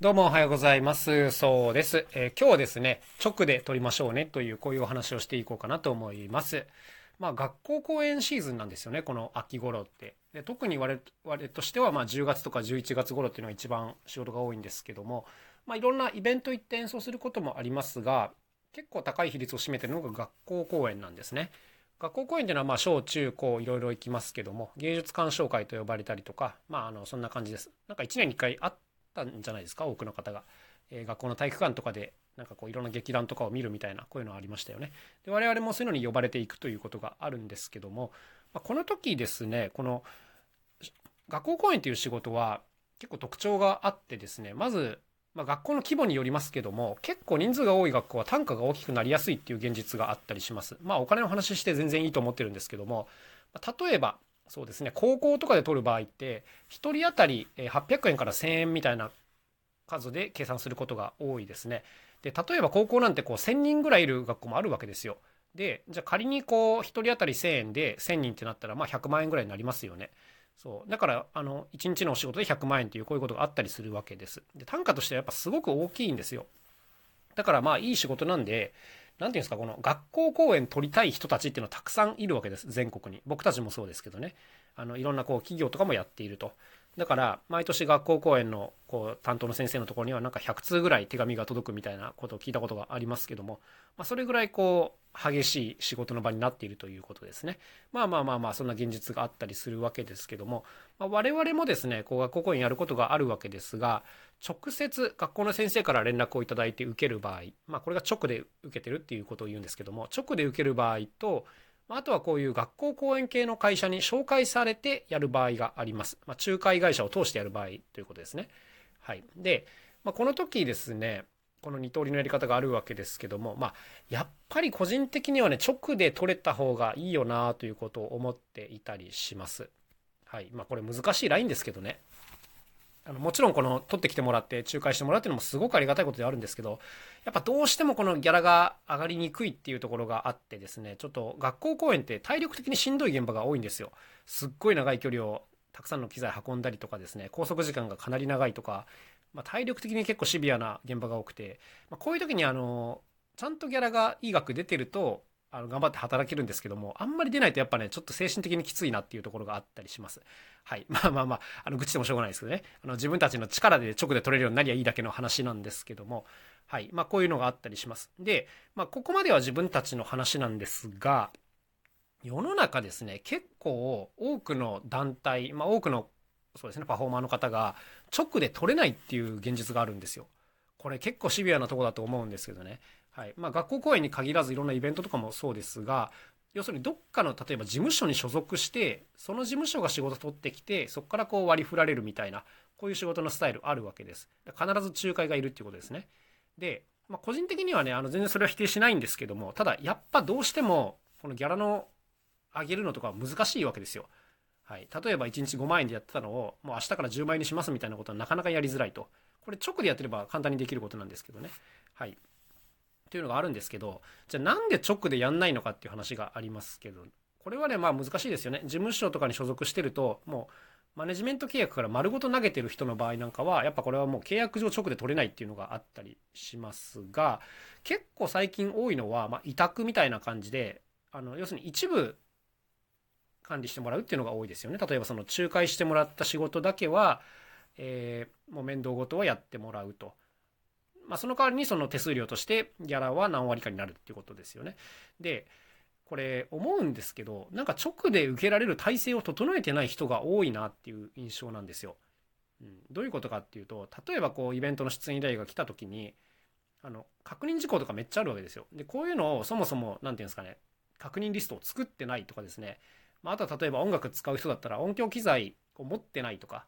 どうもおはようございます。そうです。えー、今日はですね、直で撮りましょうねというこういうお話をしていこうかなと思います。まあ学校公演シーズンなんですよね、この秋頃って。で特に我々としてはまあ10月とか11月頃っていうのが一番仕事が多いんですけども、まあいろんなイベント行って演奏することもありますが、結構高い比率を占めてるのが学校公演なんですね。学校公演っていうのはまあ小中高いろいろ行きますけども芸術鑑賞会と呼ばれたりとかまああのそんな感じですなんか1年に1回あったんじゃないですか？多くの方が、えー、学校の体育館とかでなんかこういろんな劇団とかを見るみたいなこういうのありましたよね。で我々もそういうのに呼ばれていくということがあるんですけども、まあ、この時ですねこの学校公演という仕事は結構特徴があってですねまずまあ、学校の規模によりますけども結構人数が多い学校は単価が大きくなりやすいっていう現実があったりします。まあお金の話して全然いいと思ってるんですけども例えばそうですね高校とかで取る場合って1人当たり800円から1000円みたいな数で計算することが多いですね。で例えば高校なんてこう1000人ぐらいいる学校もあるわけですよ。でじゃあ仮にこう1人当たり1000円で1000人ってなったらまあ100万円ぐらいになりますよね。そうだからあの1日のお仕事で100万円というこういうことがあったりするわけです。で単価としてはやっぱすごく大きいんですよ。だからまあいい仕事なんで何ていうんですかこの学校公演取りたい人たちっていうのはたくさんいるわけです。全国に。僕たちもそうですけどね。あのいろんなこう企業とかもやっていると。だから毎年学校公演のこう担当の先生のところにはなんか100通ぐらい手紙が届くみたいなことを聞いたことがありますけども、まあ、それぐらいこう激しい仕事の場になっているということですね。まあまあまあまあそんな現実があったりするわけですけども、まあ、我々もですねこう学校公演やることがあるわけですが直接学校の先生から連絡をいただいて受ける場合、まあ、これが直で受けてるっていうことを言うんですけども直で受ける場合とあとはこういう学校講演系の会社に紹介されてやる場合があります。まあ、仲介会社を通してやる場合ということですね。はい。で、まあ、この時ですね、この二通りのやり方があるわけですけども、まあ、やっぱり個人的にはね、直で取れた方がいいよなということを思っていたりします。はい。まあ、これ難しいラインですけどね。あのもちろんこの取ってきてもらって仲介してもらうっていうのもすごくありがたいことではあるんですけどやっぱどうしてもこのギャラが上がりにくいっていうところがあってですねちょっと学校公演って体力的にしんどい現場が多いんですよ。すっごい長い距離をたくさんの機材運んだりとかですね拘束時間がかなり長いとか、まあ、体力的に結構シビアな現場が多くて、まあ、こういう時にあのちゃんとギャラがいい額出てるとあの頑張って働けるんですけどもあんまり出ないとやっぱねちょっと精神的にきついなっていうところがあったりします。はい。まあまあまああの愚痴でもしょうがないですけどね。あの自分たちの力で直で取れるようになりゃいいだけの話なんですけども。はい。まあこういうのがあったりします。でまあここまでは自分たちの話なんですが世の中ですね結構多くの団体まあ多くのそうですねパフォーマーの方が直で取れないっていう現実があるんですよ。これ結構シビアなとこだと思うんですけどね。はい。まあ、学校公演に限らずいろんなイベントとかもそうですが要するにどっかの例えば事務所に所属してその事務所が仕事取ってきてそこからこう割り振られるみたいなこういう仕事のスタイルあるわけです。必ず仲介がいるっていうことですね。で、まあ、個人的にはねあの全然それは否定しないんですけどもただやっぱどうしてもこのギャラの上げるのとか難しいわけですよ。はい、例えば1日5万円でやってたのをもう明日から10万円にしますみたいなことはなかなかやりづらいと。これ直でやってれば簡単にできることなんですけどね。はい。っていうのがあるんですけどじゃあなんで直でやんないのかっていう話がありますけどこれはねまあ難しいですよね事務所とかに所属してるともうマネジメント契約から丸ごと投げてる人の場合なんかはやっぱこれはもう契約上直で取れないっていうのがあったりしますが結構最近多いのは、まあ、委託みたいな感じであの要するに一部管理してもらうっていうのが多いですよね例えばその仲介してもらった仕事だけは、えー、もう面倒ごとはやってもらうと。まあ、その代わりにその手数料としてギャラは何割かになるっていうことですよね。でこれ思うんですけどなんか直で受けられる体制を整えてない人が多いなっていう印象なんですよ。うん、どういうことかっていうと例えばこうイベントの出演依頼が来た時にあの確認事項とかめっちゃあるわけですよ。でこういうのをそもそも何て言うんですかね確認リストを作ってないとかですね、まあ、あとは例えば音楽使う人だったら音響機材を持ってないとか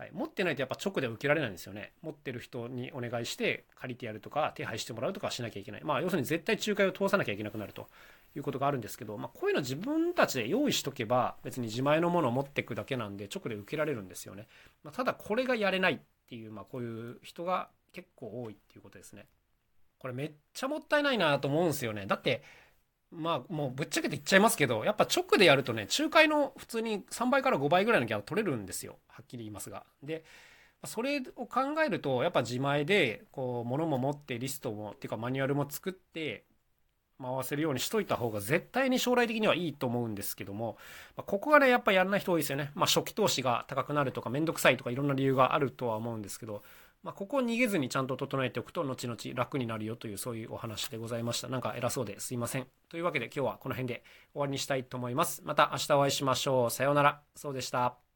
はい、持ってないとやっぱ直で受けられないんですよね。持ってる人にお願いして借りてやるとか手配してもらうとかしなきゃいけない。まあ要するに絶対仲介を通さなきゃいけなくなるということがあるんですけど、まあこういうの自分たちで用意しとけば別に自前のものを持っていくだけなんで直で受けられるんですよね。まあ、ただこれがやれないっていう、まあこういう人が結構多いっていうことですね。これめっちゃもったいないなと思うんですよね。だってまあもうぶっちゃけて言っちゃいますけどやっぱ直でやるとね仲介の普通に3倍から5倍ぐらいのギャラ取れるんですよ。はっきり言いますが。でそれを考えるとやっぱ自前でこう物も持ってリストもっていうかマニュアルも作って回せるようにしといた方が絶対に将来的にはいいと思うんですけども、まここがねやっぱやらない人多いですよね、まあ、初期投資が高くなるとかめんどくさいとかいろんな理由があるとは思うんですけど、まあ、ここを逃げずにちゃんと整えておくと後々楽になるよというそういうお話でございました。なんか偉そうですいません。というわけで今日はこの辺で終わりにしたいと思います。また明日お会いしましょう。さようなら。そうでした。